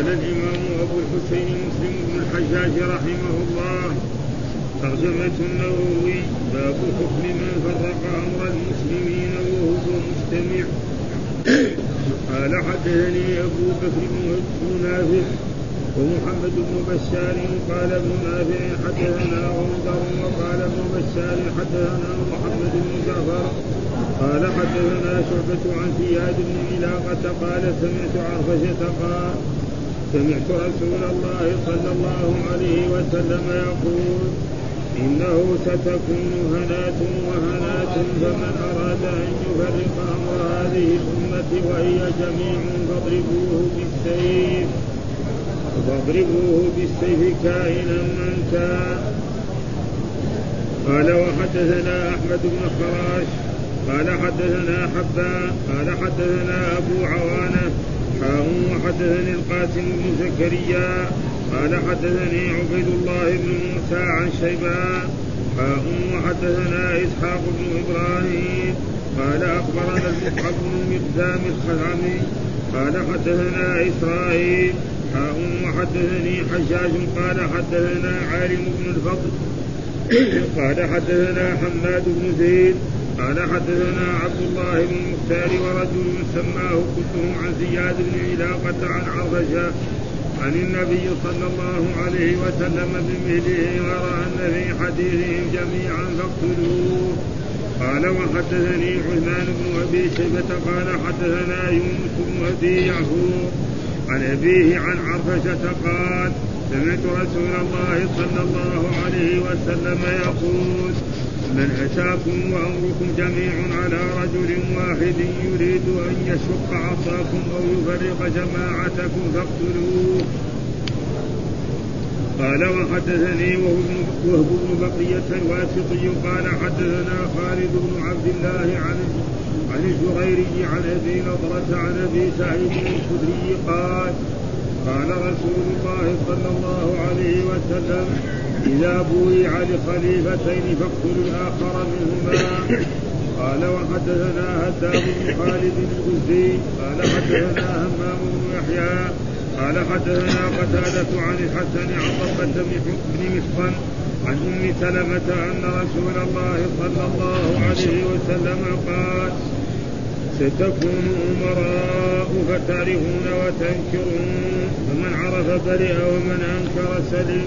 قال الإمام أبو الحسين مسلم بن الحجاج رحمه الله ترجمة النووي باب حكم من فرق أمر المسلمين وهو مستمع. قال حدثني أبو بكر بن نافع ومحمد بن بشار قال ابن نافع حدثنا غندر وقال ابن بشار حدثنا محمد بن جعفر قال حدثنا شعبة عن زياد بن علاقة قال سمعت عرفشة قال سمعت رسول الله صلى الله عليه وسلم يقول إنه ستكون هنات وهنات فمن أراد أن يفرق أمر هذه الأمة وهي جميع فاضربوه بالسيف فاضربوه بالسيف كائنا من كان قال وحدثنا أحمد بن خراش قال حدثنا حبان قال حدثنا أبو عوانة حاء وحدثني القاسم بن زكريا قال حدثني عبيد الله بن موسى عن شيبان حاء وحدثنا إسحاق بن إبراهيم. قال أخبرنا المصعب بن مقدام الخزعمي. قال حدثنا إسرائيل. حاء وحدثني حجاج. قال حدثنا عالم بن الفضل. قال حدثنا حماد بن زيد. قال حدثنا عبد الله بن المختار ورجل سماه كلهم عن زياد بن علاقة عن عرفشة عن النبي صلى الله عليه وسلم بمثله ورأى أن في حديثهم جميعا فاقتلوه. قال وحدثني عثمان بن أبي شيبة قال حدثنا يونس بن يعقوب عن أبيه عن عرفشة قال سمعت رسول الله صلى الله عليه وسلم يقول من أتاكم وأمركم جميع على رجل واحد يريد أن يشق عصاكم أو يفرق جماعتكم فاقتلوه. قال وحدثني وهب بن بقية الواسطي قال حدثنا خالد بن عبد الله عن عن الزهيري عن أبي نضرة عن أبي سعيد الخدري قال قال رسول الله صلى الله عليه وسلم إذا بويع لخليفتين فاقتلوا الآخر منهما. قال وحدثنا هدام بن خالد الغزي قال حدثنا همام بن يحيى. قال حدثنا قتادة عن الحسن عن ضبة بن مسخن عن أم سلمة أن رسول الله صلى الله عليه وسلم قال ستكون أمراء فتعرفون وتنكرون. فمن عرف برئ ومن أنكر سلم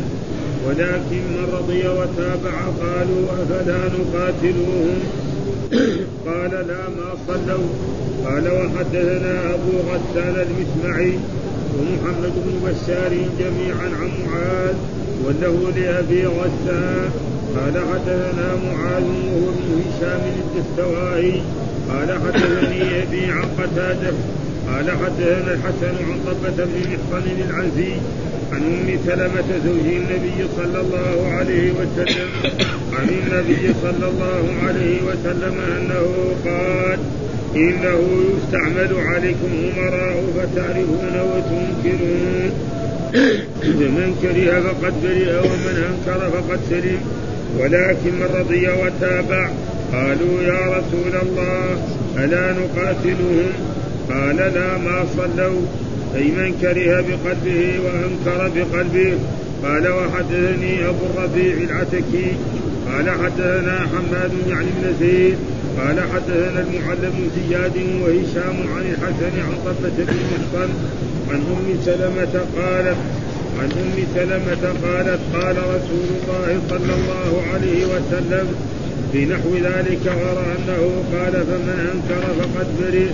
ولكن من رضي وتابع قالوا أفلا نقاتلوهم قال لا ما صلوا. قال وحدثنا أبو غسان المسمعي ومحمد بن بشار جميعا عن معاذ وله لأبي غسان. قال حدثنا معاذ وهو ابن هشام الدستوائي قال حدثني أبي عن قتادة. قال حدثنا الحسن عن طبة بن محصن العنزي. عن أم سلمة زوج النبي صلى الله عليه وسلم عن النبي صلى الله عليه وسلم أنه قال إنه يستعمل عليكم أمراء فتعرفون وتنكرون. فمن كره فقد برئ ومن أنكر فقد سلم. ولكن من رضي وتابع قالوا يا رسول الله ألا نقاتلهم؟ قال لا ما صلوا. أي من كره بقلبه وأنكر بقلبه. قال وحدثني أبو الربيع العتكي. قال حدثنا حماد يعني بن زيد. قال حدثنا المعلم زياد وهشام عن الحسن عن طفة بن محصن. عن أم سلمة قالت عن أم سلمة قالت قال رسول الله صلى الله عليه وسلم في نحو ذلك غير أنه قال فمن أنكر فقد برئ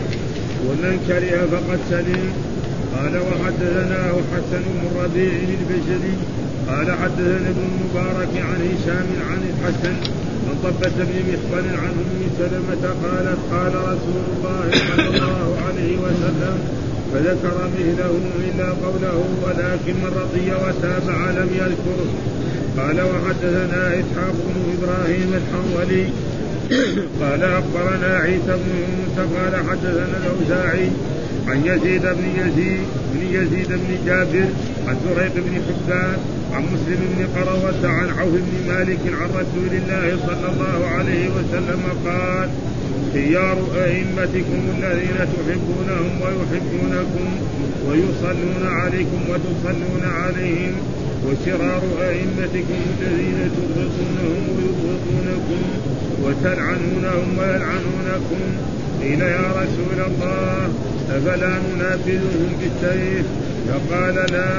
ومن كره فقد سلم. قال وحدثناه حسن بن ربيع البشري قال حدثنا ابن المبارك عن هشام عن الحسن عن طبة بن محصن عن أم سلمة قالت قال رسول الله صلى الله عليه وسلم فذكر مثله إلا قوله ولكن من رضي وتابع لم يذكره. قال وحدثنا إسحاق بن إبراهيم الحنظلي قال أخبرنا عيسى بن يونس قال حدثنا الأوزاعي عن يزيد بن يزيد بن يزيد بن جابر عن زريق بن حبان عن مسلم بن قروة عن عوف بن مالك عن رسول الله صلى الله عليه وسلم قال خيار أئمتكم الذين تحبونهم ويحبونكم ويصلون عليكم وتصلون عليهم وشرار أئمتكم الذين تبغضونهم ويبغضونكم وتلعنونهم ويلعنونكم. قيل يا رسول الله أفلا ننافذهم بالسيف فقال لا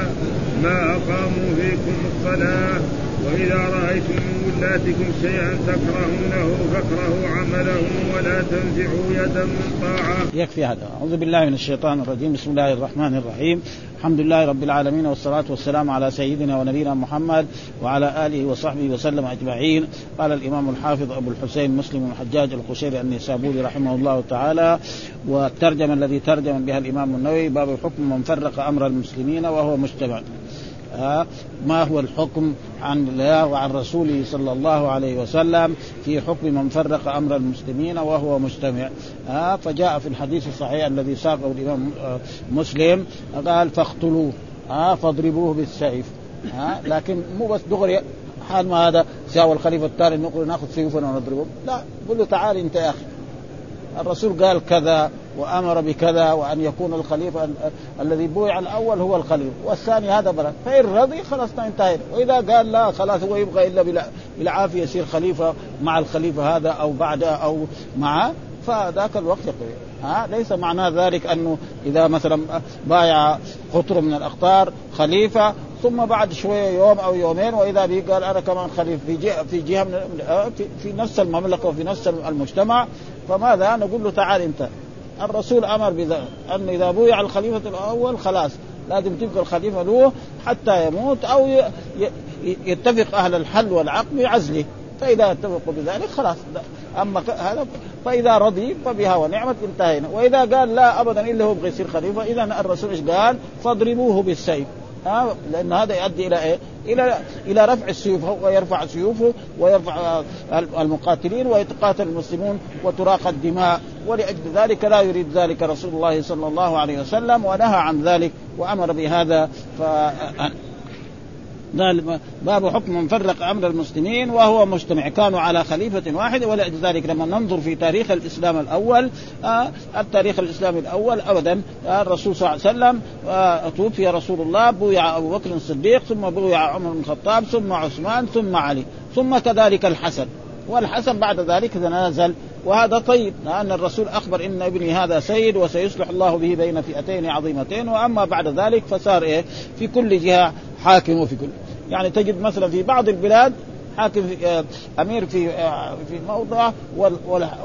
ما أقاموا فيكم الصلاة. وإذا رأيتم من ولاتكم شيئا تكرهونه فاكرهوا عمله ولا تنزعوا يدا من طاعة. يكفي هذا. أعوذ بالله من الشيطان الرجيم. بسم الله الرحمن الرحيم. الحمد لله رب العالمين والصلاة والسلام على سيدنا ونبينا محمد وعلى آله وصحبه وسلم أجمعين. قال الإمام الحافظ أبو الحسين مسلم الحجاج القشيري النسابوري رحمه الله تعالى والترجمة الذي ترجم بها الإمام النووي باب الحكم من فرق أمر المسلمين وهو مجتمع. ما هو الحكم عن الله وعن رسوله صلى الله عليه وسلم في حكم من فرق أمر المسلمين وهو مجتمع فجاء في الحديث الصحيح الذي ساقه الإمام آه، مسلم قال فاقتلوه. فاضربوه بالسيف. لكن مو بس دغري حال ما هذا ساوى الخليفة الثاني نقول ناخذ سيوفنا ونضربه. لا قل له تعال انت يا أخي. الرسول قال كذا. وأمر بكذا وأن يكون الخليفة الذي بويع الأول هو الخليفة والثاني هذا بلد فإن رضي خلاص انتهينا. وإذا قال لا خلاص هو يبغى إلا بالعافية يصير خليفة مع الخليفة هذا أو بعده أو معه فذاك الوقت يقول ها؟ ليس معناه ذلك أنه إذا مثلا بايع قطر من الأقطار خليفة ثم بعد شوية يوم أو يومين وإذا به قال أنا كمان خليفة في جهه في جهة في, في نفس المملكة وفي نفس المجتمع فماذا نقول له تعال أنت؟ الرسول أمر بذلك أن إذا بويع الخليفة الأول خلاص لازم تبقى الخليفة له حتى يموت أو يتفق أهل الحل والعقد بعزله فإذا اتفقوا بذلك خلاص. أما هذا فإذا رضي فبها ونعمت انتهينا. وإذا قال لا ابدا إلا هو يبغى يصير خليفة اذا الرسول إيش قال؟ فاضربوه بالسيف. ها؟ لأن هذا يؤدي إلى إيه؟ إلى إلى رفع السيوف هو يرفع سيوفه ويرفع المقاتلين ويتقاتل المسلمون وتراق الدماء. ولأجل ذلك لا يريد ذلك رسول الله صلى الله عليه وسلم ونهى عن ذلك وأمر بهذا. ف باب حكم فرق أمر المسلمين وهو مجتمع. كانوا على خليفة واحدة ولذلك لما ننظر في تاريخ الإسلام الأول آه التاريخ الاسلامي الأول ابدا آه الرسول صلى الله عليه وسلم آه توفي رسول الله بويع أبو بكر الصديق ثم بويع عمر بن الخطاب ثم عثمان ثم علي ثم كذلك الحسن. والحسن بعد ذلك تنازل وهذا طيب لأن الرسول أخبر إن ابني هذا سيد وسيصلح الله به بين فئتين عظيمتين وأما بعد ذلك فصار إيه؟ في كل جهة حاكم وفي كل يعني تجد مثلا في بعض البلاد حاكم في آه، أمير في آه، في موضع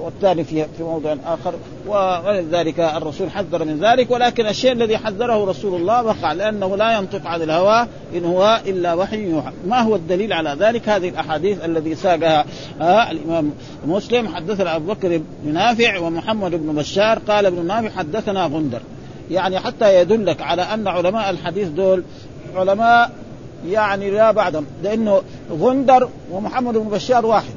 والثاني في في موضع آخر. ولذلك الرسول حذر من ذلك. ولكن الشيء الذي حذره رسول الله وقع لأنه لا ينطق عن الهوى إن هو إلا وحي يوحى. ما هو الدليل على ذلك؟ هذه الأحاديث الذي ساقها آه الإمام مسلم. حدثنا أبو بكر بن نافع ومحمد بن بشار. قال ابن نافع حدثنا غندر. يعني حتى يدلك على أن علماء الحديث دول علماء يعني لا بعدهم لأنه غندر ومحمد بن بشار واحد.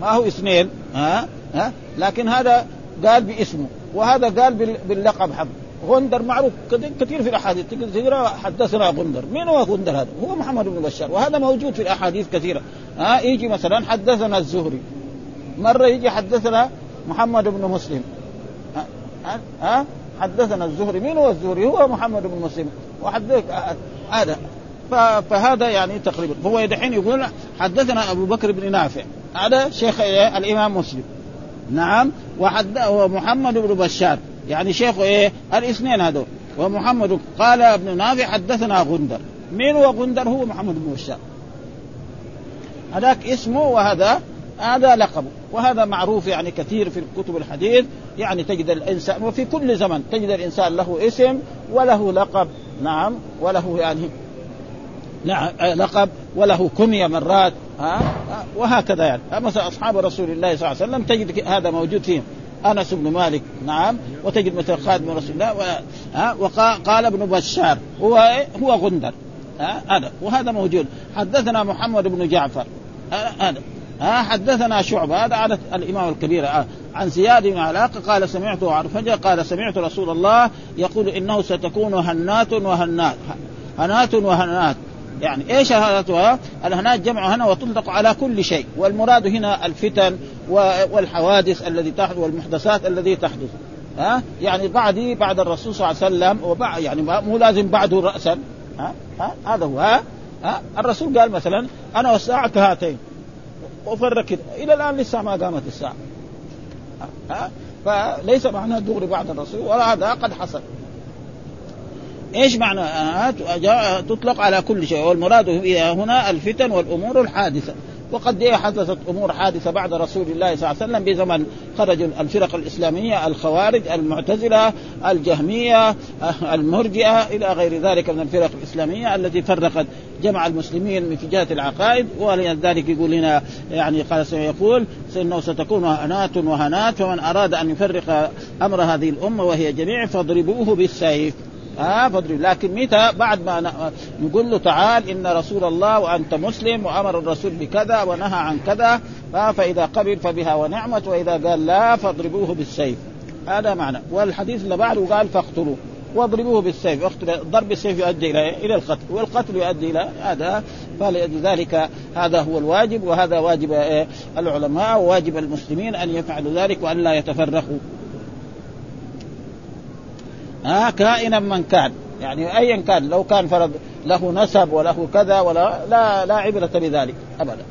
ما هو اثنين ها ها لكن هذا قال باسمه وهذا قال باللقب حق غندر معروف كثير في الأحاديث كثيره حدثنا غندر. مين هو غندر هذا؟ هو محمد بن بشار وهذا موجود في الأحاديث كثيرة. ها يجي مثلا حدثنا الزهري. مرة يجي حدثنا محمد بن مسلم. ها, ها؟ حدثنا الزهري. مين هو الزهري؟ هو محمد بن مسلم. وحدث هذا. فهذا يعني تقريبا. هو دحين يقول حدثنا أبو بكر بن نافع. هذا شيخ إيه؟ الإمام مسلم. نعم. وحد ومحمد بن بشار. يعني شيخ إيه؟ الاثنين هذول. ومحمد قال ابن نافع حدثنا غندر. مين هو غندر؟ هو محمد بن بشار. هذاك اسمه وهذا هذا لقبه وهذا معروف يعني كثير في كتب الحديث. يعني تجد الانسان وفي كل زمن تجد الإنسان له اسم وله لقب. نعم. وله يعني لقب وله كنيه مرات ها وهكذا يعني. مثلا أصحاب رسول الله صلى الله عليه وسلم تجد هذا موجود فيهم. أنس بن مالك نعم وتجد مثل خادم رسول الله ها وقال ابن بشار هو إيه؟ هو غندر هذا وهذا موجود. حدثنا محمد بن جعفر هذا ها حدثنا شعبة هذا عادة الإمام الكبير عن زياد بن علاقة قال سمعته عن فجأة قال سمعت رسول الله يقول إنه ستكون هنات وهنات هنات وهنات. يعني إيش هناتها؟ الهنات جمع هنا وتطلق على كل شيء. والمراد هنا الفتن والحوادث الذي تحدث والمحدثات الذي تحدث. ها؟ يعني بعدي بعد الرسول صلى الله عليه وسلم وبعد يعني مو لازم بعده راسا. ها؟ ها؟ هذا هو. ها, ها؟ الرسول قال مثلا أنا والساعة كهاتين وفرق إلى الآن لسه ما قامت الساعة. ها؟ فليس معناه دغري بعد الرسول. ولا هذا قد حصل. إيش معنى؟ تطلق على كل شيء. والمراد هنا الفتن والأمور الحادثة. وقد حدثت أمور حادثة بعد رسول الله صلى الله عليه وسلم بزمن خرج الفرق الإسلامية الخوارج المعتزلة الجهمية المرجئة إلى غير ذلك من الفرق الإسلامية التي فرقت جمع المسلمين من جهه العقائد. ولذلك يقول هنا يعني قال سيقول إنه ستكون هنات وهنات فمن أراد أن يفرق أمر هذه الأمة وهي جميع فاضربوه بالسيف. ها فاضرب لكن متى؟ بعد ما نقول له تعال إن رسول الله وأنت مسلم وأمر الرسول بكذا ونهى عن كذا فإذا قبل فبها ونعمت وإذا قال لا فاضربوه بالسيف. هذا معنى. والحديث اللي بعده قال فاقتلوه. واضربوه بالسيف. ضرب السيف يؤدي إلى إلى القتل. والقتل يؤدي إلى هذا. فلذلك هذا هو الواجب وهذا واجب العلماء وواجب المسلمين أن يفعلوا ذلك وأن لا يتفرقوا. ها كائنا من كان. يعني ايا كان لو كان فرض له نسب وله كذا ولا لا لا عبرة بذلك ابدا.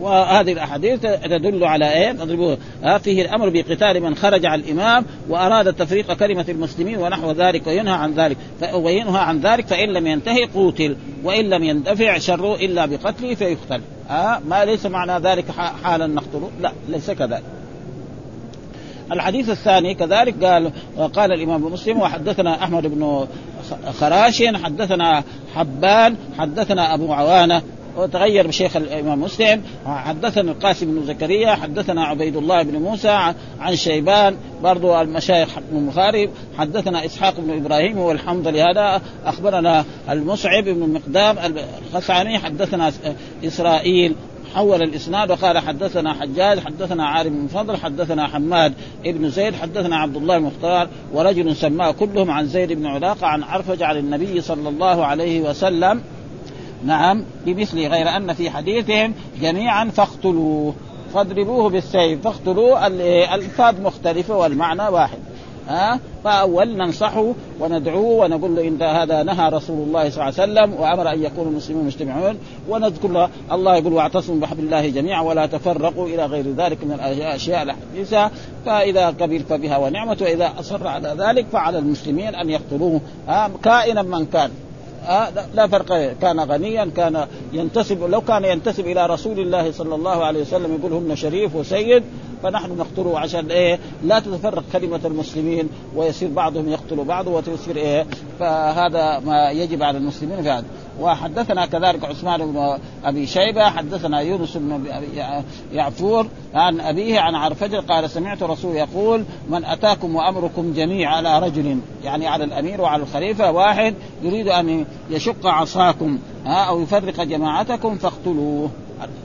وهذه الأحاديث تدل على إيه؟ تضربوه فيه الأمر بقتال من خرج على الإمام وأراد تفريق كلمة المسلمين ونحو ذلك وينهى عن ذلك. وينهى عن ذلك فإن لم ينتهي قوتل وإن لم يندفع شره إلا بقتله فيقتل. آه ما ليس معنى ذلك حالا نقتله؟ لا ليس كذلك. الحديث الثاني كذلك قال قال الإمام مسلم وحدثنا أحمد بن خراش حدثنا حبان حدثنا أبو عوانة وتغير بشيخ الإمام مسلم حدثنا القاسم بن زكريا حدثنا عبيد الله بن موسى عن شيبان برضو المشايخ بن البخاري حدثنا إسحاق بن إبراهيم والحمد هذا أخبرنا المصعب بن المقدام الخصعاني حدثنا إسرائيل حول الإسناد وقال حدثنا حجاج حدثنا عالم بن فضل حدثنا حماد بن زيد حدثنا عبد الله المختار ورجل سماه كلهم عن زيد بن علاقة عن عرفج عن النبي صلى الله عليه وسلم. نعم بمثله غير أن في حديثهم جميعا فاقتلوه فاضربوه بالسيف فاقتلوه الألفاظ مختلفة والمعنى واحد. ها؟ فأول ننصحه وندعوه ونقول له إن هذا نهى رسول الله صلى الله عليه وسلم وأمر أن يكون المسلمون مجتمعون ونذكر له الله يقول واعتصموا بحبل الله جميعا ولا تفرقوا إلى غير ذلك من الأشياء الحديثة. فإذا قبل فبها ونعمة وإذا أصر على ذلك فعلى المسلمين أن يقتلوه كائنا من كان. آه لا فرق. كان غنيا كان ينتسب لو كان ينتسب إلى رسول الله صلى الله عليه وسلم يقول هم شريف وسيد فنحن نقتله عشان إيه؟ لا تتفرق كلمة المسلمين ويصير بعضهم يقتل بعضه وتصير إيه؟ فهذا ما يجب على المسلمين في هذا وحدثنا كذلك عثمان بن أبي شيبة حدثنا يونس بن يعفور عن أبيه عن عرفجر قال سمعت رسول يقول من أتاكم وأمركم جميع على رجل يعني على الأمير وعلى الخليفة واحد يريد أن يشق عصاكم ها أو يفرق جماعتكم فاقتلوه.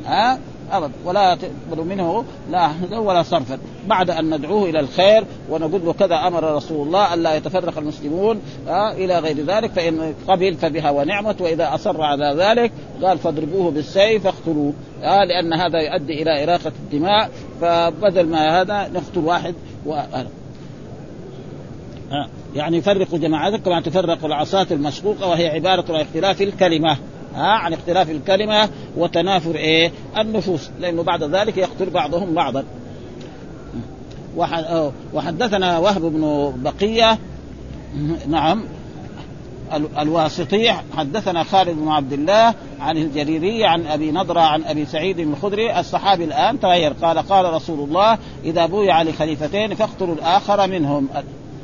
ها؟ ابدا ولا تقبل منه لا ولا صرفا بعد أن ندعوه إلى الخير ونقول له كذا أمر رسول الله ألا يتفرق المسلمون آه إلى غير ذلك فإن قبل فبها ونعمت وإذا أصر على ذلك قال فاضربوه بالسيف فاقتلوه. آه لأن هذا يؤدي إلى إراقة الدماء. فبدل ما هذا نقتل واحد و... آه. يعني يفرق جماعتك كما تفرق العصاة المشقوقة وهي عبارة عن اختلاف الكلمة. ها عن اختلاف الكلمة وتنافر إيه؟ النفوس. لأنه بعد ذلك يقتل بعضهم بعضا. وحدثنا وهب بن بقية نعم الواسطي حدثنا خالد بن عبد الله عن الجريري عن أبي نضرة عن أبي سعيد الخدري الصحابي الآن تغير. قال قال رسول الله إذا بويع لخليفتين فاقتلوا الآخر منهم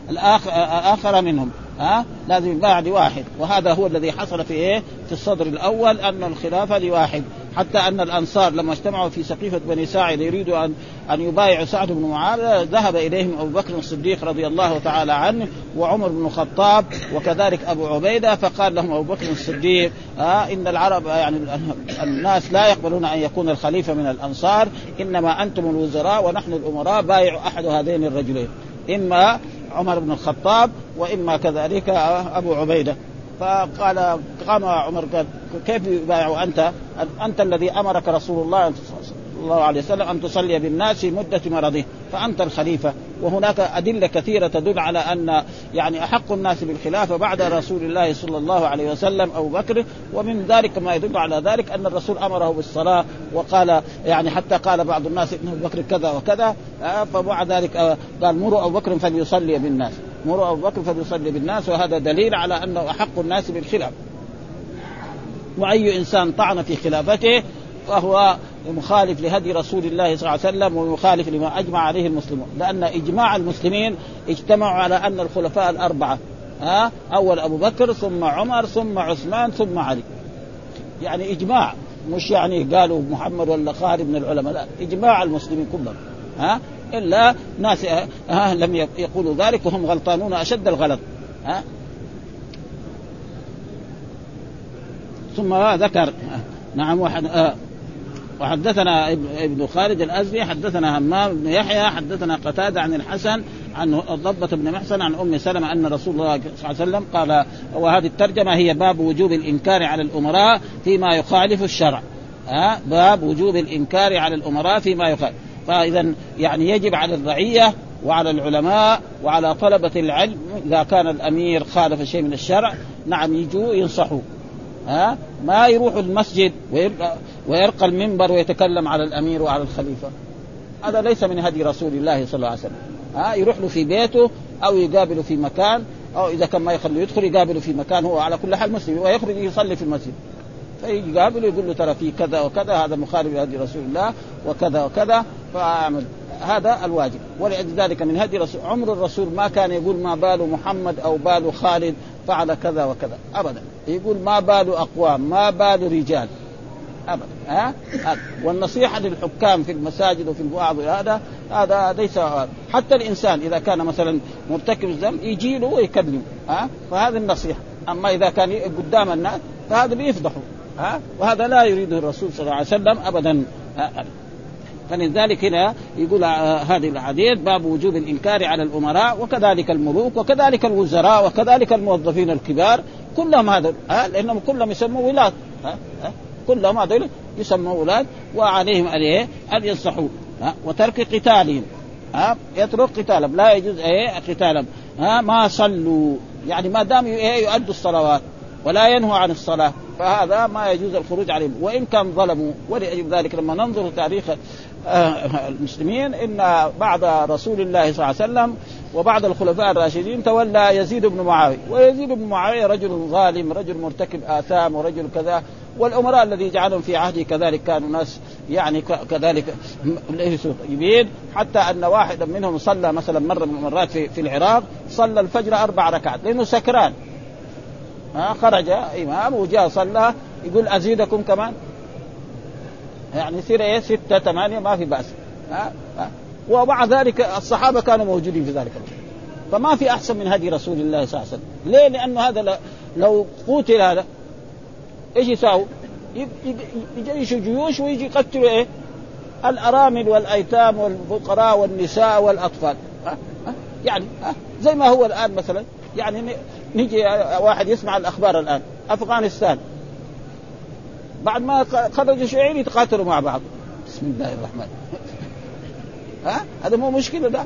الآخر منهم. ها؟ لازم بعد واحد وهذا هو الذي حصل في إيه؟ في الصدر الأول أن الخلافه لواحد. حتى أن الأنصار لما اجتمعوا في سقيفة بني ساعد يريدوا ان أن يبايعوا سعد بن معاذ ذهب إليهم أبو بكر الصديق رضي الله تعالى عنه وعمر بن الخطاب وكذلك أبو عبيدة فقال لهم أبو بكر الصديق آه إن العرب يعني الناس لا يقبلون أن يكون الخليفة من الأنصار إنما أنتم الوزراء ونحن الأمراء بايعوا أحد هذين الرجلين. إما عمر بن الخطاب وإما كذلك أبو عبيدة فقال قام عمر قال كيف يبايع أنت؟ أنت الذي أمرك رسول الله صلى الله عليه وسلم أن تصلي بالناس مدة مرضه فأنت الخليفة وهناك أدلة كثيرة تدل على أن يعني أحق الناس بالخلافة بعد رسول الله صلى الله عليه وسلم أبو بكر. ومن ذلك ما يدل على ذلك أن الرسول أمره بالصلاة وقال يعني حتى قال بعض الناس إن أبو بكر كذا وكذا. آه، فبعد ذلك آه، قال مروا أبو بكر فليصلي بالناس. مروا أبو بكر فليصلي بالناس. وهذا دليل على أنه أحق الناس بالخلافه وأي إنسان طعن في خلافته فهو مخالف لهدي رسول الله صلى الله عليه وسلم ومخالف لما أجمع عليه المسلمون. لأن إجماع المسلمين اجتمعوا على أن الخلفاء الأربعة ها؟ أول أبو بكر ثم عمر ثم عثمان ثم علي. يعني إجماع مش يعني قالوا محمد ولا خالد من العلماء لا إجماع المسلمين كلهم ها؟ إلا ناس ها لم يقولوا ذلك وهم غلطانون أشد الغلط ها؟ ثم ذكر نعم واحد وحدثنا ابن خالد الازدي حدثنا همام بن يحيى حدثنا قتادة عن الحسن عن ضبة بن محسن عن أم سلمة أن رسول الله صلى الله عليه وسلم قال وهذه الترجمة هي باب وجوب الإنكار على الأمراء فيما يخالف الشرع. ها؟ باب وجوب الإنكار على الأمراء فيما يخالف. فاذا يعني يجب على الرعية وعلى العلماء وعلى طلبة العلم إذا كان الأمير خالف شيء من الشرع نعم يجوا ينصحوا. ها؟ ما يروح المسجد ويرقى, ويرقى المنبر ويتكلم على الأمير وعلى الخليفة. هذا ليس من هدي رسول الله صلى الله عليه وسلم. ها؟ يروح له في بيته أو يقابله في مكان أو إذا كان ما يخليه يدخل يقابله في مكان هو على كل حال مسلم ويخرج يصلي في المسجد. فيجي يقابله يقول له ترى في كذا وكذا هذا مخالف لهدي رسول الله وكذا وكذا فأعمل. هذا الواجب. ولذلك من هدي رسول عمر الرسول ما كان يقول ما بال محمد أو بال خالد فعل كذا وكذا. ابدا. يقول ما بال أقوام ما بال رجال. ابدا. ها؟ والنصيحة للحكام في المساجد وفي الوعظ هذا هذا ليس حتى الإنسان إذا كان مثلا مرتكب الذنب يجي له ويكلمه. ها؟ فهذه النصيحة. أما إذا كان قدام الناس فهذا بيفضحه ها؟ وهذا لا يريده الرسول صلى الله عليه وسلم ابدا. فلذلك هنا يقول آه، هذه الحديث باب وجوب الإنكار على الأمراء وكذلك الملوك وكذلك الوزراء وكذلك الموظفين الكبار كلهم هذا ها لأنهم كلهم يسموا ولاد ها كلهم هذول يسموا ولاد وعليهم أن إيه؟ أن ينصحوا وترك قتالهم ها يترك قتالهم لا يجوز إيه؟ قتالهم ها ما صلوا يعني ما دام إيه؟ يؤدوا الصلوات ولا ينهوا عن الصلاة فهذا ما يجوز الخروج عليهم وإن كان ظلموا ولأجل ذلك لما ننظر تاريخ آه، المسلمين إن بعد رسول الله صلى الله عليه وسلم وبعد الخلفاء الراشدين تولى يزيد بن معاوية. ويزيد بن معاوية رجل ظالم رجل مرتكب آثام ورجل كذا. والأمراء الذي جعلهم في عهده كذلك كانوا ناس يعني كذلك ليسوا طيبين. حتى أن واحدا منهم صلى مثلا مرة من المرات في, في العراق صلى الفجر أربع ركعات لأنه سكران. ها خرج إمام وجاء صلى يقول أزيدكم كمان. يعني يصير إيه؟ ستة ثمانية ما في بأس. ها؟ ها؟ ومع ذلك الصحابة كانوا موجودين في ذلك الوقت. فما في أحسن من هدي رسول الله صلى الله عليه وسلم. ليه؟ لأنه هذا لو قتل هذا إيش يساوي؟ يجيش جيوش ويجي يقتلوا إيه؟ الأرامل والأيتام والفقراء والنساء والأطفال؟ يعني؟ زي ما هو الآن مثلا. يعني نجي واحد يسمع الأخبار الآن. أفغانستان. بعد ما خرجوا الشيوعيين يتقاتلوا مع بعض. بسم الله الرحمن. ها؟ هذا مو مشكلة ده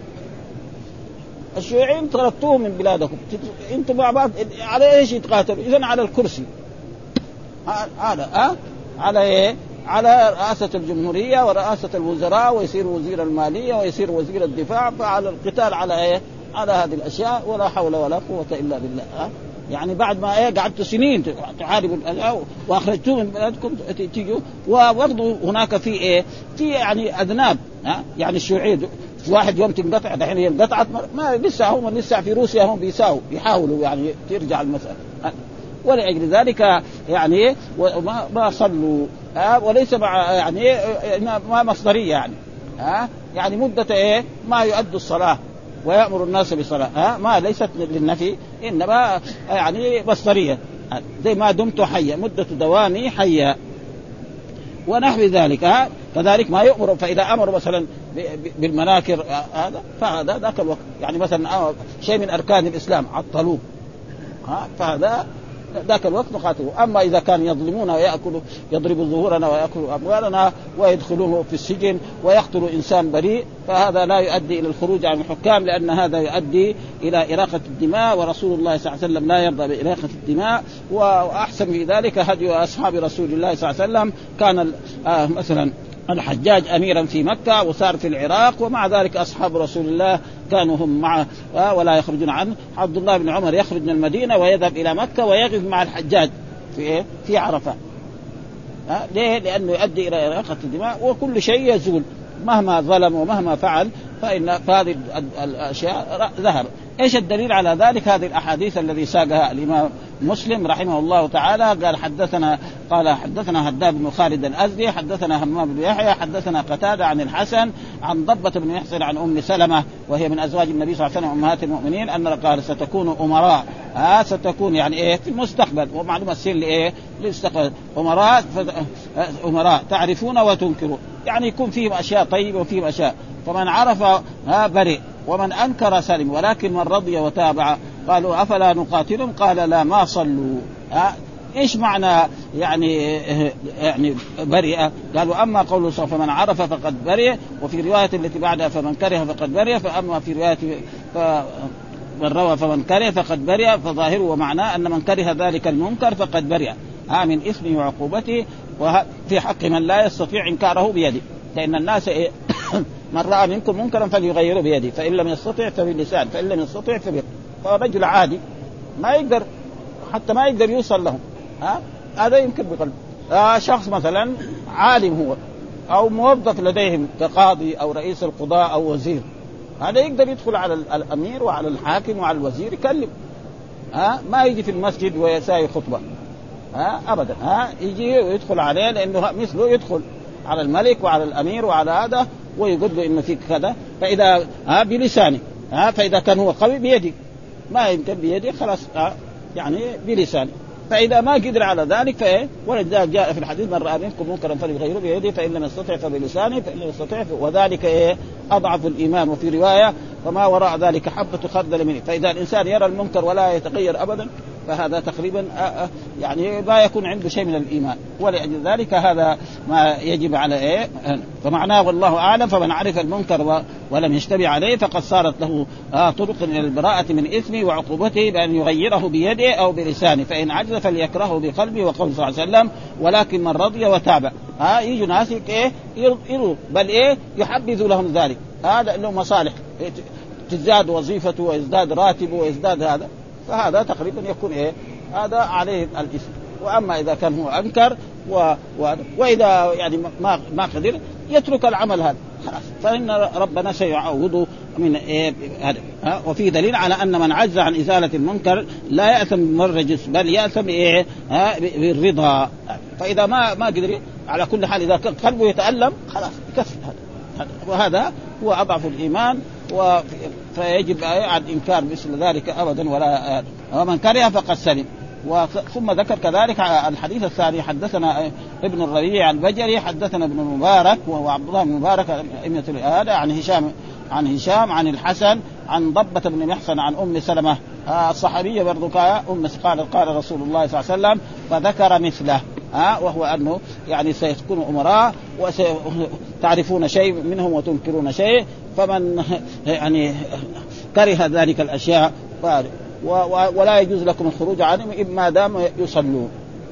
الشيوعيين طردتوهم من بلادكم. أنتم مع بعض على إيش يتقاتلوا؟ اذا على الكرسي. هذا ها؟ على إيه؟ على رئاسة الجمهورية ورئاسة الوزراء ويصير وزير المالية ويصير وزير الدفاع فعلى القتال على إيه؟ على هذه الأشياء ولا حول ولا قوة إلا بالله. ها؟ يعني بعد ما إيه قعدتوا سنين تحاربوا واخرجتوه من بلادكم تيجوا وبرضه هناك في إيه؟ في يعني أذناب ها؟ يعني الشيوعية واحد يوم تنقطع دحين هي انقطعت ما لسه هم لسه في روسيا هم بيساووا يحاولوا يعني ترجع المسألة. ولأجل ذلك يعني ما ما صلوا وليس مع يعني ما مصدرية يعني ها؟ يعني مدة إيه ما يؤدوا الصلاة ويأمر الناس بالصلاة ها؟ ما ليست للنفي إنما يعني مصدرية زي ما دمت حيا مدة دوامي حيا. ونحو ذلك. ها؟ كذلك ما يؤمر فإذا أمر مثلا بالمناكر هذا فهذا ذاك الوقت. يعني مثلا شيء من أركان الإسلام عطلوه. ها؟ فهذا ذاك الوقت نقاتله أما إذا كان يظلمون وياكلوا يضرب ظهورنا ويأكل أموالنا ويدخلونه في السجن ويقتل إنسان بريء فهذا لا يؤدي إلى الخروج عن الحكام لأن هذا يؤدي إلى إراقة الدماء ورسول الله صلى الله عليه وسلم لا يرضى بإراقة الدماء. وأحسن في ذلك هدي أصحاب رسول الله صلى الله عليه وسلم. كان آه مثلا الحجاج أميرا في مكة وصار في العراق ومع ذلك أصحاب رسول الله كانوا هم معه ولا يخرجون عنه عبد الله بن عمر يخرج من المدينة ويذهب إلى مكة ويقف مع الحجاج في إيه؟ في عرفة ها ليه؟ لأنه يؤدي إلى اراقه الدماء وكل شيء يزول مهما ظلم ومهما فعل فان فهذه الأشياء ذهب إيش الدليل على ذلك؟ هذه الأحاديث الذي ساقها الإمام مسلم رحمه الله تعالى. قال حدثنا قال حدثنا هداب بن خالد الأزدي حدثنا همام بن يحيى حدثنا قتادة عن الحسن عن ضبة بن يحصن عن أم سلمة وهي من أزواج النبي صلى الله عليه وسلم أمهات المؤمنين أن قال ستكون أمراء. آه ستكون يعني إيه؟ في المستقبل ومعلومه السن لايه؟ للمستقبل أمراء أمراء. تعرفون وتنكرون. يعني يكون فيهم أشياء طيبة وفيهم أشياء. فمن عرف ها برئ ومن أنكر سلم ولكن من رضي وتابع قالوا أفلا نقاتلهم؟ قال لا ما صلوا. ها إيش معنى يعني يعني برئ قالوا أما قوله فمن عرف فقد برئ وفي رواية التي بعدها فمن كره فقد برئ فأما في رواية ف من روى فمن كره فقد برئ فظاهره ومعناه أن من كره ذلك المنكر فقد برئ. آه من اثمه وعقوبته وفي حق من لا يستطيع إنكاره بيده. لأن الناس إيه؟ من رأى منكم منكرا فليغيره بيده فإن لم يستطع فباللسان فإن لم يستطع فبقلبه فرجل عادي ما يقدر حتى ما يقدر يوصل لهم. ها؟ هذا يمكن بقلبه. آه شخص مثلا عالم هو أو موظف لديهم كقاضي أو رئيس القضاء أو وزير. هذا يقدر يدخل على الأمير وعلى الحاكم وعلى الوزير يكلم. ها؟ ما يجي في المسجد ويساوي خطبة. ها؟ ابدا. ها؟ يجي ويدخل عليه لأنه مثله يدخل على الملك وعلى الأمير وعلى هذا. ويقول له انه فيك كذا فإذا ها بلسانه ها فإذا كان هو قوي بيده ما يمكن بيده خلاص ها يعني بلسانه فإذا ما قدر على ذلك فإيه؟ ولذلك جاء في الحديث من رأى منكم منكرا فليغيره بيده فإن لم يستطع فبلسانه فإن لم يستطع وذلك إيه؟ أضعف الإيمان وفي رواية فما وراء ذلك حبة خردل منه فإذا الإنسان يرى المنكر ولا يتغير ابدا فهذا تقريبا يعني ما يكون عنده شيء من الإيمان. ولأجل ذلك هذا ما يجب على إيه؟ فمعناه والله أعلم فمن عرف المنكر ولم يشتبه عليه فقد صارت له طرق إلى البراءة من إثمه وعقوبته بأن يغيره بيده أو بلسانه. فإن عجز فليكرهه بقلبه وقول صلى الله عليه وسلم ولكن من رضي وتابع ها يجوا ناس إيه؟ يروا. بل إيه؟ يحبذ لهم ذلك. هذا له مصالح. تزداد وظيفته ويزداد راتبه ويزداد هذا. فهذا تقريبا يكون إيه؟ هذا عليه الإثم. وأما إذا كان هو أنكر و... و... وإذا يعني ما ما قدر يترك العمل هذا. خلاص. فإن ربنا سيعوضه من إيه؟ هذا. ها؟ وفي دليل على أن من عجز عن إزالة المنكر لا يأثم بالرجس بل يأثم إيه؟ ها؟ بالرضا. فإذا ما ما قدر على كل حال إذا قلبه يتألم خلاص يكفي هذا. وهذا هو أضعف الإيمان و فيجب عن انكار مثل ذلك ابدا ولا ومن كره فقد سلم. ثم ذكر كذلك الحديث الثاني حدثنا ابن الربيع البجري حدثنا ابن المبارك وهو عبد الله بن مبارك ائمه هذا عن هشام عن هشام عن الحسن عن ضبة بن محصن عن أم سلمة. الصحابية برضو أم قال قال رسول الله صلى الله عليه وسلم فذكر مثله. ها وهو أنه يعني سيكون أمراء وتعرفون شيء منهم وتنكرون شيء. فمن يعني كره ذلك الأشياء ولا يجوز لكم الخروج عنهم ما دام يصلون.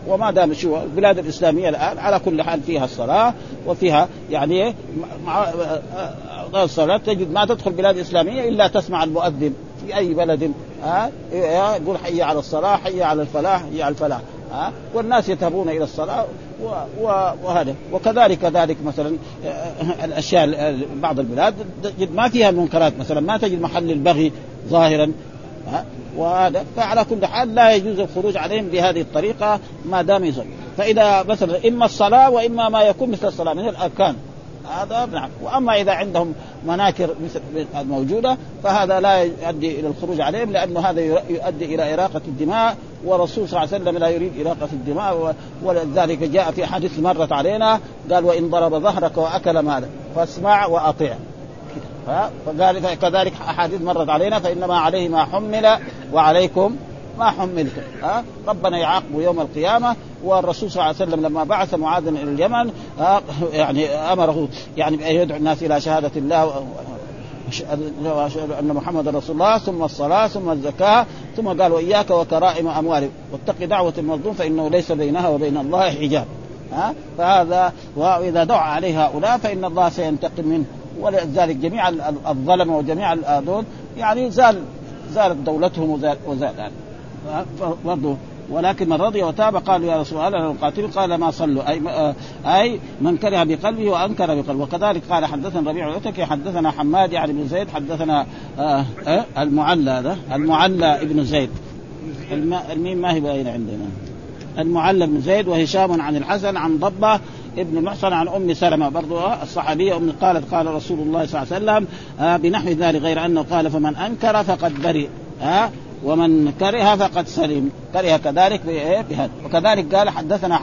وما دام شو البلاد الإسلامية الآن على كل حال فيها الصلاة وفيها يعني مع الصلاة تجد ما تدخل بلاد إسلامية إلا تسمع المؤذن في أي بلد. ها يقول حي على الصلاة حي على الفلاح حي على الفلاح. ها؟ والناس يذهبون إلى الصلاة وهذا. وكذلك ذلك مثلا الأشياء بعض البلاد ما فيها منكرات مثلا ما تجد محل البغي ظاهرا ها؟ وهذا. فعلى كل حال لا يجوز الخروج عليهم بهذه الطريقة ما دام يصلي. فإذا مثلا إما الصلاة وإما ما يكون مثل الصلاة من الاركان هذا نعم. وأما إذا عندهم مناكر مثل الموجوده فهذا لا يؤدي إلى الخروج عليهم لأنه هذا يؤدي إلى إراقة الدماء والرسول صلى الله عليه وسلم لا يريد إراقة الدماء ولذلك جاء في حديث مرت علينا قال وإن ضرب ظهرك وأكل مالا فاسمع وأطيع. فقال كذلك أحاديث مرت علينا فإنما عليه ما حمل وعليكم ما حملت ها؟ ربنا يعاقبه يوم القيامة. والرسول صلى الله عليه وسلم لما بعث معاذ إلى اليمن يعني أمره يعني ان يدعو الناس إلى شهادة الله واشهد أن محمد رسول الله ثم الصلاة ثم الزكاة ثم قال وإياك وكرائم أموالك واتق دعوة المظلوم فإنه ليس بينها وبين الله حجاب. ها؟ فهذا وإذا دعا عليه هؤلاء فإن الله سينتقم منه. ولذلك جميع الظلمه وجميع الآذون يعني زال زالت دولتهم وزال, وزال برضه ولكن من رضي وتاب قالوا يا رسول الله نقاتل قال ما صلوا. أي أي من كره بقلبه وأنكر بقلبه. وكذلك قال حدثنا ربيع العتكي حدثنا حماد يعني بن زيد حدثنا آه آه المعلى هذا المعلى ابن زيد. الميم ما هي باينة عندنا. المعلى بن زيد وهشام عن الحسن عن ضبة ابن المحصن عن أم سلمة. برضو الصحابية أم قالت قال رسول الله صلى الله عليه وسلم آه بنحو ذلك غير أنه قال فمن أنكر فقد برئ. ها آه ومن كره فقد سلم كره كذلك بهذا. وكذلك قال حدثنا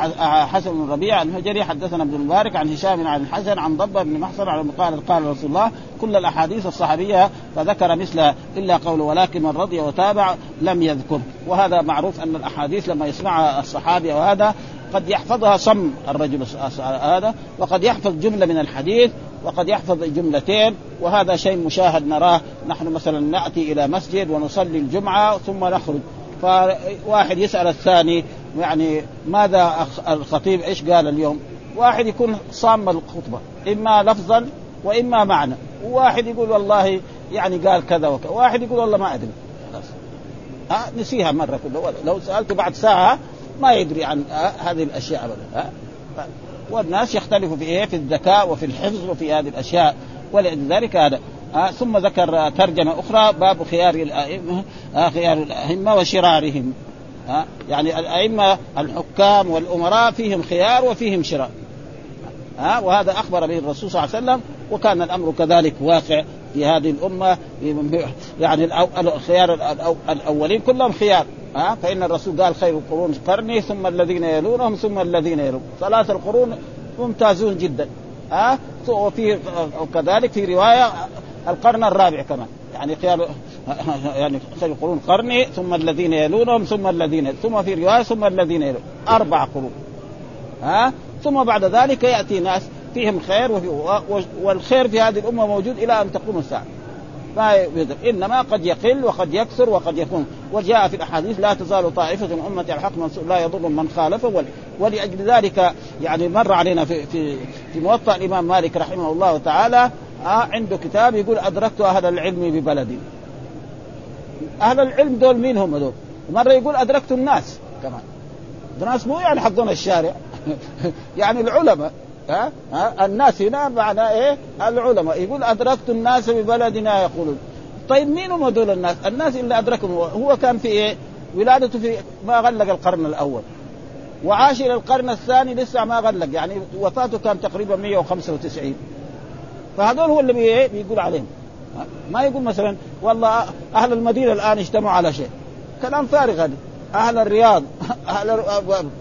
حسن بن ربيع الهجري حدثنا ابن المبارك عن هشام عن الحسن عن ضبة بن محصن عن قال قال رسول الله كل الأحاديث الصحابية فذكر مثل إلا قوله ولكن من رضي وتابع لم يذكر وهذا معروف أن الأحاديث لما يسمعها الصحابي وهذا قد يحفظها صم الرجل هذا وقد يحفظ جملة من الحديث وقد يحفظ جملتين وهذا شيء مشاهد نراه نحن مثلا نأتي إلى مسجد ونصلي الجمعة ثم نخرج. فواحد يسأل الثاني يعني ماذا الخطيب إيش قال اليوم؟ واحد يكون صام الخطبة إما لفظا وإما معنى. وواحد يقول والله يعني قال كذا وكذا واحد يقول والله ما أدري. ها نسيها مرة كله لو سالته بعد ساعة ما يدري عن هذه الأشياء ابدا. والناس يختلفوا في إيه؟ في الذكاء وفي الحفظ وفي هذه الأشياء. ولذلك هذا. آه ثم ذكر ترجمة أخرى باب خيار الأئمة آه خيار الأئمة وشرارهم. آه يعني الأئمة الحكام والأمراء فيهم خيار وفيهم شرار. ها وهذا أخبر به الرسول صلى الله عليه وسلم وكان الأمر كذلك واقع. في هذه الأمة يعني الخيار الأولين كلهم خيار ها؟ فإن الرسول قال خير القرون قرني ثم الذين يلونهم ثم الذين يلون ثلاث القرون ممتازون جدا ها؟ وفي وكذلك في رواية القرن الرابع كمان يعني خيار يعني خير القرون قرني ثم الذين يلونهم ثم الذين ثم في رواية ثم الذين يلون أربع قرون ها؟ ثم بعد ذلك يأتي ناس فيهم خير وفي والخير في هذه الأمة موجود إلى أن تقوم الساعة. ما يقدر. إنما قد يقل وقد يكثر وقد يكون. وجاء في الأحاديث لا تزال طائفة من امتي الحق لا يضر من خالفه ولأجل ذلك يعني مر علينا في في في موطأ الإمام مالك رحمه الله تعالى آه عنده كتاب يقول أدركت أهل العلم ببلدي أهل العلم دول مين هم دول؟ مرة يقول أدركت الناس كمان. الناس مو يعني حقون الشارع. يعني العلماء. ها, ها؟ الناس هنا معنى إيه؟ العلماء. يقول أدركت الناس ببلدنا يقولون. طيب مين هم دول الناس؟ الناس اللي أدركهم هو, كان في إيه؟ ولادته في ما غلق القرن الأول. وعاش إلى القرن الثاني لسه ما غلق. يعني وفاته كان تقريبا 195 فهذول هو اللي إيه؟ بيقول عليهم. ما يقول مثلا والله أهل المدينة الآن اجتمعوا على شيء. كلام فارغ هذا. أهل الرياض أهل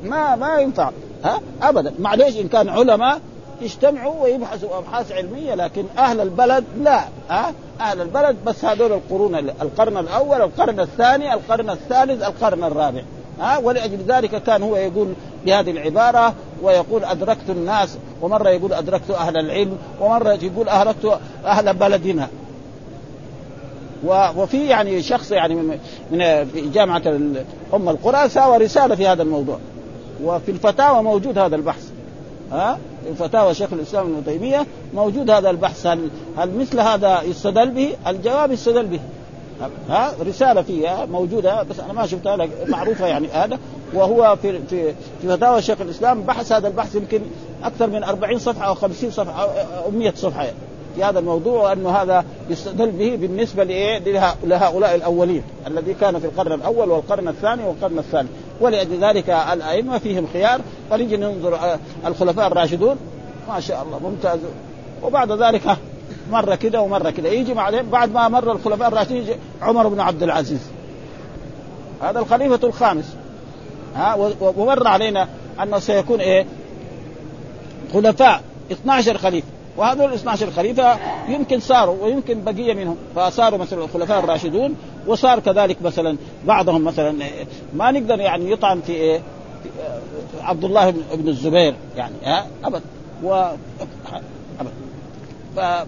ما ما ينفع. ها؟ ابدا. معليش إن كان علماء يجتمعوا ويبحثوا أبحاث علمية لكن أهل البلد لا ها؟ أهل البلد بس هذول القرون القرن الأول القرن الثاني القرن الثالث القرن الرابع ها؟ ولأجل ذلك كان هو يقول بهذه العبارة ويقول أدركت الناس ومرة يقول أدركت أهل العلم ومرة يقول اهلكت أهل بلدنا. وفي يعني شخص يعني من جامعة أم القرى ساوى رسالة في هذا الموضوع. وفي الفتاوى موجود هذا البحث. ها؟ فتاوى شيخ الإسلام ابن تيمية موجود هذا البحث. هل هل مثل هذا يستدل به؟ الجواب يستدل به. ها؟ رسالة فيها موجودة بس أنا ما شفتها معروفة يعني هذا. وهو في في في فتاوى شيخ الإسلام بحث هذا البحث يمكن أكثر من 40 صفحة أو 50 صفحة أو 100 صفحة. يعني. في هذا الموضوع وانه هذا يستدل به بالنسبة لإيه؟ لهؤلاء الأولين الذي كان في القرن الأول والقرن الثاني والقرن الثالث ولأجل ذلك الأئمة فيهم خيار. فنجي ننظر الخلفاء الراشدون. ما شاء الله ممتاز. وبعد ذلك مرة كده ومرة كده. يجي بعدين بعد ما مر الخلفاء الراشدين يجي عمر بن عبد العزيز. هذا الخليفة الخامس. ها ومر علينا أنه سيكون إيه؟ خلفاء. 12 خليفة. وهذول 12 خليفه يمكن صاروا ويمكن بقية منهم فصاروا مثلا الخلفاء الراشدون وصار كذلك مثلا بعضهم مثلا ما نقدر يعني يطعن في إيه؟ عبد الله بن الزبير يعني ها؟ أبد. و أبد.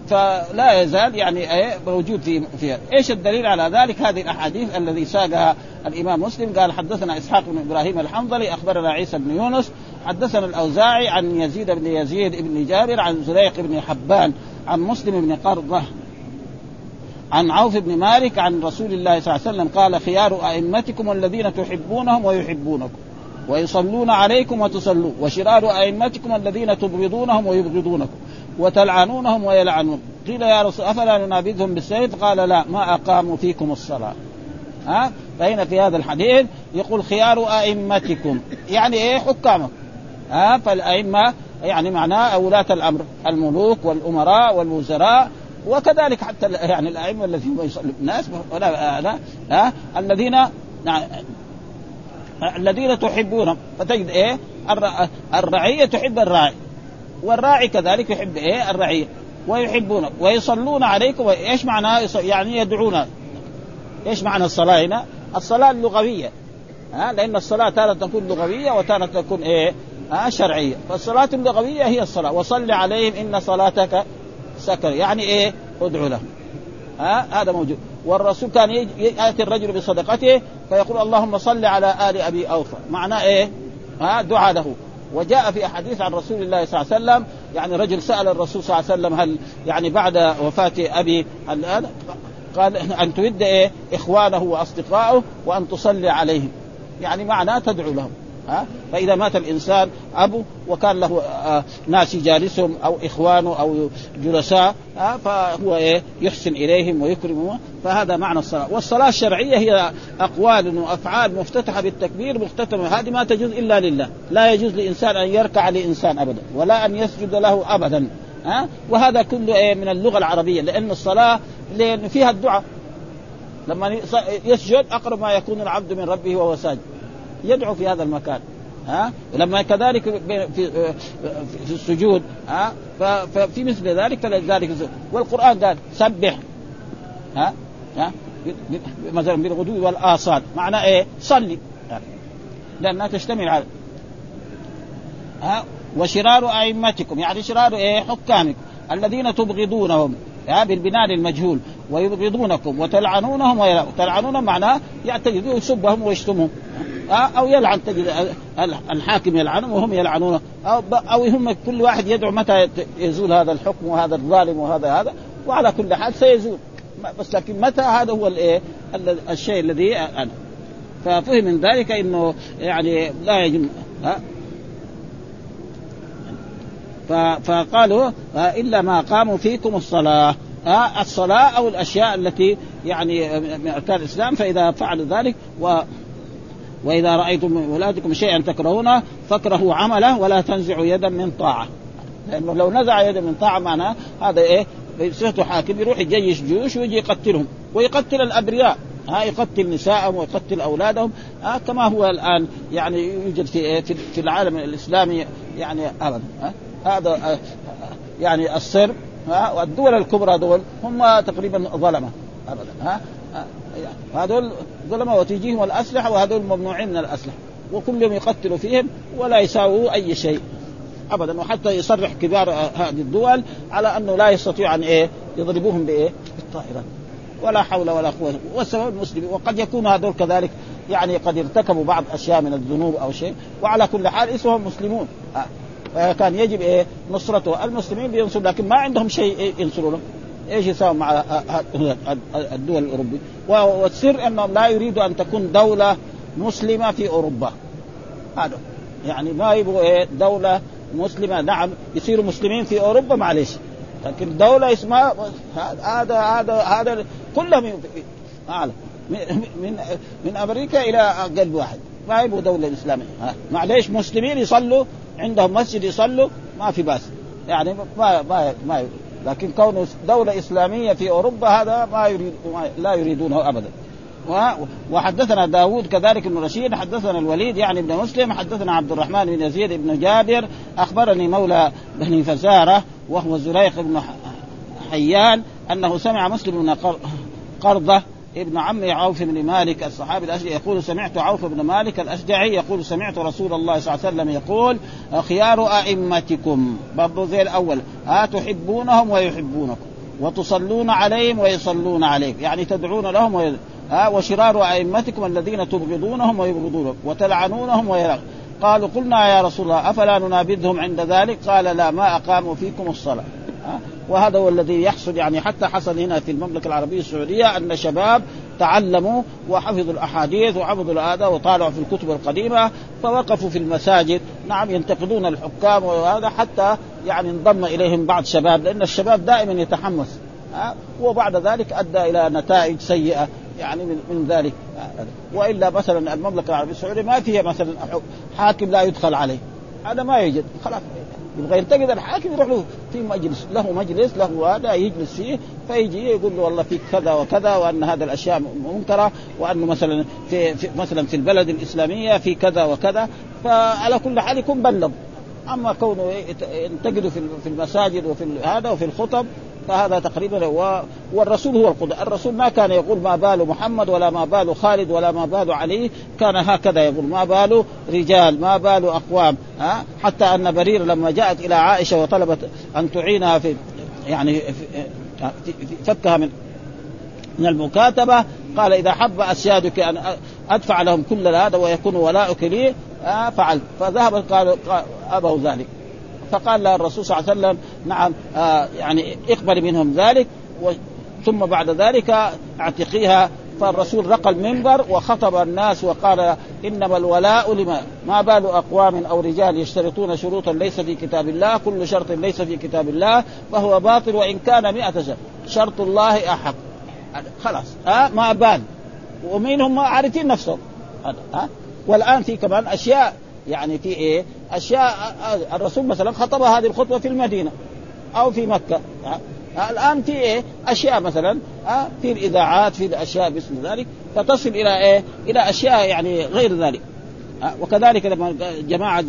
فلا يزال يعني إيه؟ موجود في فيها، إيش الدليل على ذلك؟ هذه الأحاديث الذي ساقها الإمام مسلم. قال حدثنا إسحاق بن إبراهيم الحنظلي أخبرنا عيسى بن يونس حدثنا الأوزاعي عن يزيد بن يزيد بن جابر عن زريق بن حبان عن مسلم بن قرضه عن عوف بن مالك عن رسول الله صلى الله عليه وسلم قال خيار أئمتكم الذين تحبونهم ويحبونكم ويصلون عليكم وتصلون وشرار أئمتكم الذين تبغضونهم ويبغضونكم وتلعنونهم ويلعنون قيل يا رسول أفلا ننابذهم بالسيف؟ قال لا ما أقاموا فيكم الصلاة. ها؟ فهنا في هذا الحديث يقول خيار أئمتكم. يعني إيه؟ حكامكم. ها فالأئمة يعني معناه ولاة الأمر الملوك والأمراء والوزراء وكذلك حتى يعني الأئمة الذين يصلوا الناس ولا لا ها الذين يعني الذين تحبونهم فتجد إيه الرعية تحب الراعي والراعي كذلك يحب إيه الرعية ويحبون ويصلون عليكم إيش معناه يعني يدعون إيش معنى الصلاة هنا؟ الصلاة اللغوية ها لأن الصلاة تارة تكون لغوية وتارة تكون إيه؟ ها شرعية. فالصلاة اللغوية هي الصلاة. وصل عليهم إن صلاتك سكر. يعني إيه؟ ادعو لهم. ها هذا موجود. والرسول كان يأتي الرجل بصدقته فيقول اللهم صل على آل أبي أوفى. معناه إيه؟ ها دعاء له. وجاء في أحاديث عن رسول الله صلى الله عليه وسلم. يعني رجل سأل الرسول صلى الله عليه وسلم هل يعني بعد وفاة أبي الآن؟ قال أن تود إيه؟ إخوانه واصدقائه وأن تصلي عليهم. يعني معناه تدعو لهم. ها؟ فإذا مات الإنسان ابو وكان له آه ناس يجالسهم أو اخوانه أو جلساء ها فهو إيه؟ يحسن إليهم ويكرمهم. فهذا معنى الصلاة. والصلاة الشرعية هي أقوال وأفعال مفتتحة بالتكبير مختتمة. هذه ما تجوز إلا لله. لا يجوز لإنسان أن يركع لإنسان ابدا ولا أن يسجد له ابدا ها؟ وهذا كله إيه؟ من اللغة العربية لأن الصلاة فيها الدعاء. لما يسجد أقرب ما يكون العبد من ربه وهو ساجد. يدعو في هذا المكان ها؟ لما كذلك في في السجود ها؟ ففي مثل ذلك فلذلك والقرآن قال سبح ها؟ ها؟ مثلا بالغدو والآصال. معنى إيه؟ صلي. لانها تشتمل على ها؟ وشرار أئمتكم يعني شرار إيه؟ حكامكم الذين تبغضونهم ها؟ بالبناء للمجهول ويبغضونكم وتلعنونهم ويلعنون تلعنونهم معناه يعتقد يسبهم ويشتمهم أو يلعن تجد الحاكم يلعنهم وهم يلعنونه. أو هم كل واحد يدعو متى يزول هذا الحكم وهذا الظالم وهذا هذا وعلى كل حال سيزول. بس لكن متى هذا هو الإيه؟ الشيء الذي أنا. ففهم من ذلك إنه يعني لا يجب ها فقالوا إلا ما قاموا فيكم الصلاة. الصلاة أو الأشياء التي يعني من اركان الإسلام فإذا فعلوا ذلك و وإذا رأيتم من ولادكم شيئا تكرهونه فاكرهوا عمله ولا تنزعوا يدا من طاعة. لأنه لو نزع يدا من طاعة معناه هذا إيه؟ بصفته حاكم يروح يجيش جيوش ويجي يقتلهم ويقتل الأبرياء. ها يقتل نساءهم ويقتل أولادهم. ها كما هو الآن يعني يوجد في في العالم الإسلامي يعني ابدا. هذا يعني الصرب ها؟ والدول الكبرى دول هم تقريبا ظلمة ابدا ها؟ هذول ظلمة وتجيهم الأسلحة وهذول ممنوعين من الأسلحة وكلهم يقتلوا فيهم ولا يساووا أي شيء ابدا وحتى يصرح كبار هذه الدول على أنه لا يستطيع أن إيه؟ يضربوهم بإيه؟ بالطائرات ولا حول ولا قوة. والسبب المسلمين وقد يكون هذول كذلك يعني قد ارتكبوا بعض أشياء من الذنوب أو شيء وعلى كل حال إسمهم مسلمون كان يجب إيه نصرته. المسلمين بينصروا لكن ما عندهم شيء ينصروا لهم. إيش يساوي مع الدول الأوروبية؟ والسر أنهم لا يريدوا أن تكون دولة مسلمة في أوروبا. هذا. يعني ما يبغوا إيه دولة مسلمة. نعم يصيروا مسلمين في أوروبا معلش لكن دولة اسمها هذا هذا هذا كلهم اعلى من من أمريكا إلى قلب واحد. ما يبغوا دولة إسلامية. معليش مسلمين يصلوا عندهم مسجد يصلوا ما في بأس. يعني ما ما ما لكن كونه دولة إسلامية في أوروبا هذا ما يريد ما لا يريدونه أبدا. وحدثنا داود كذلك بن رشيد حدثنا الوليد يعني ابن مسلم حدثنا عبد الرحمن بن يزيد بن جابر أخبرني مولى بني فزارة وهو زريق بن حيان أنه سمع مسلم بن قرضه ابن عم عوف بن مالك الصحابي الأشجعي يقول سمعت عوف بن مالك الأشجعي يقول سمعت رسول الله صلى الله عليه وسلم يقول خيار أئمتكم. برضو زي الأول ها تحبونهم ويحبونكم وتصلون عليهم ويصلون عليكم يعني تدعون لهم وي... ها وشرار أئمتكم الذين تبغضونهم ويبغضونكم وتلعنونهم ويلعنون قالوا قلنا يا رسول الله أفلا ننابذهم عند ذلك؟ قال لا ما أقاموا فيكم الصلاة. وهذا هو الذي يحصل يعني حتى حصل هنا في المملكة العربية السعودية أن شباب تعلموا وحفظوا الأحاديث وحفظوا الاداء وطالعوا في الكتب القديمة فوقفوا في المساجد. نعم ينتقدون الحكام وهذا حتى يعني انضم إليهم بعض شباب لأن الشباب دائما يتحمس. وبعد ذلك أدى إلى نتائج سيئة يعني من, من ذلك. وإلا مثلا المملكة العربية السعودية ما فيها مثلا حاكم لا يدخل عليه. هذا ما يوجد خلاص. يبغى ينتقد الحاكم يروح له في مجلس له مجلس له هذا يجلس فيه فيجي يقول له والله في كذا وكذا وأن هذا الأشياء منكره وأنه مثلا في, في مثلا في البلد الإسلامية في كذا وكذا فعلى كل حال يكون بلغ. أما كونه ينتقدوا في المساجد وفي هذا وفي الخطب فهذا تقريبا و... والرسول هو القدوة. الرسول ما كان يقول ما بال محمد ولا ما بال خالد ولا ما بال علي كان هكذا يقول ما بال رجال ما بال أقوام ها؟ حتى أن برير لما جاءت إلى عائشة وطلبت أن تعينها في يعني في فكها من من المكاتبة قال إذا حب أسيادك أن أدفع لهم كل هذا ويكون ولاؤك لي فعلت. فذهبت قالوا أبوا ذلك. فقال لها الرسول صلى الله عليه وسلم نعم آه يعني اقبل منهم ذلك ثم بعد ذلك اعتقيها فالرسول رقى المنبر وخطب الناس وقال إنما الولاء لما ما بال أقوام أو رجال يشترطون شروطا ليس في كتاب الله كل شرط ليس في كتاب الله فهو باطل وإن كان مئة شرط شرط الله أحق. خلاص ها ما بال. ومين هم عارفين نفسهم. ها. والآن في كمان أشياء يعني في إيه؟ أشياء الرسول مثلا خطب هذه الخطبة في المدينة أو في مكة الآن في إيه؟ أشياء مثلا في الإذاعات في الأشياء باسم ذلك فتصل إلى إيه؟ إلى أشياء يعني غير ذلك وكذلك لما جماعة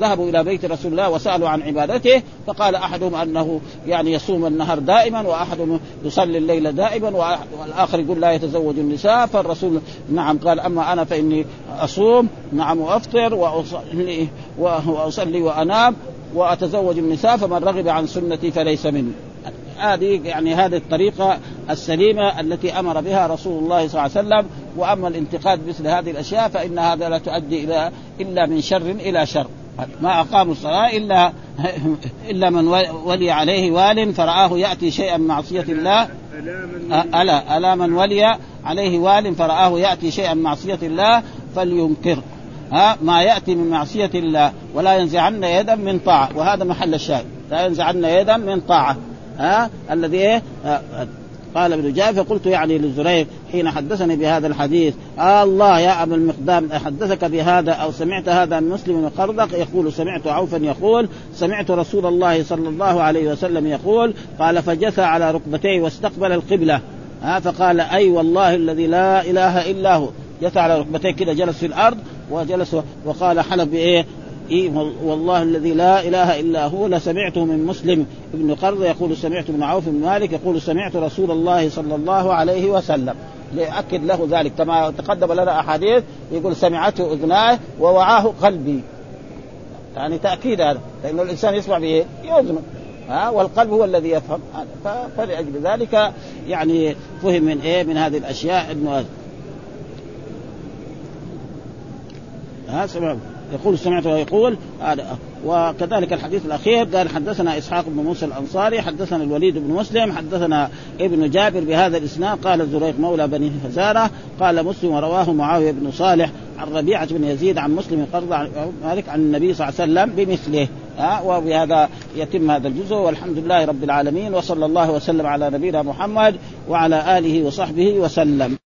ذهبوا إلى بيت رسول الله وسألوا عن عبادته فقال أحدهم أنه يعني يصوم النهار دائما وأحدهم يصلي الليل دائما والآخر يقول لا يتزوج النساء فالرسول نعم قال أما أنا فإني أصوم نعم وأفطر وأصلي وأنام وأتزوج النساء فمن رغب عن سنتي فليس مني. هذه يعني هذه الطريقة السليمة التي أمر بها رسول الله صلى الله عليه وسلم. وأما الانتقاد مثل هذه الأشياء فإن هذا لا تؤدي إلى إلا من شر إلى شر. ما أقاموا الصلاة إلا إلا من ولي عليه وال فرآه يأتي شيئا من معصية الله. ألا ألا من ولي عليه وال فرآه يأتي شيئا من معصية الله فلينكر. ها ما يأتي من معصية الله. ولا ينزعن يدا من طاعة. وهذا محل الشاهد. لا ينزعن يدا من طاعة. ها؟ الذي إيه؟ قال ابن جابر فقلت يعني للزريق حين حدثني بهذا الحديث آه الله يا أبا المقدام حدثك بهذا أو سمعت هذا من مسلم قرضك؟ يقول سمعت عوفا يقول سمعت رسول الله صلى الله عليه وسلم يقول قال فجثى على ركبتيه واستقبل القبلة. ها؟ فقال أي والله الذي لا إله إلا هو. جثى على ركبتيه كده جلس في الأرض وجلس وقال حلب بإيه؟ إيه والله الذي لا إله إلا هو لسمعته من مسلم ابن قرض يقول سمعت ابن عوف بن مالك يقول سمعت رسول الله صلى الله عليه وسلم. ليأكد له ذلك. كما تقدم لنا أحاديث يقول سمعته أذناه ووعاه قلبي. يعني تأكيد هذا. لأنه الإنسان يسمع بايه؟ يؤذنه ها والقلب هو الذي يفهم فلأجل ذلك يعني فهم من إيه من هذه الأشياء. انه هذا ها سمعت يقول سمعته يقول هذا. وكذلك الحديث الأخير قال حدثنا إسحاق بن موسى الأنصاري حدثنا الوليد بن مسلم حدثنا ابن جابر بهذا الإسناد قال زريق مولى بني فزاره قال مسلم ورواه معاوية بن صالح عن ربيعة بن يزيد عن مسلم قرض عن مالك عن النبي صلى الله عليه وسلم بمثله. ها وبهذا يتم هذا الجزء والحمد لله رب العالمين وصلى الله وسلم على نبينا محمد وعلى آله وصحبه وسلم.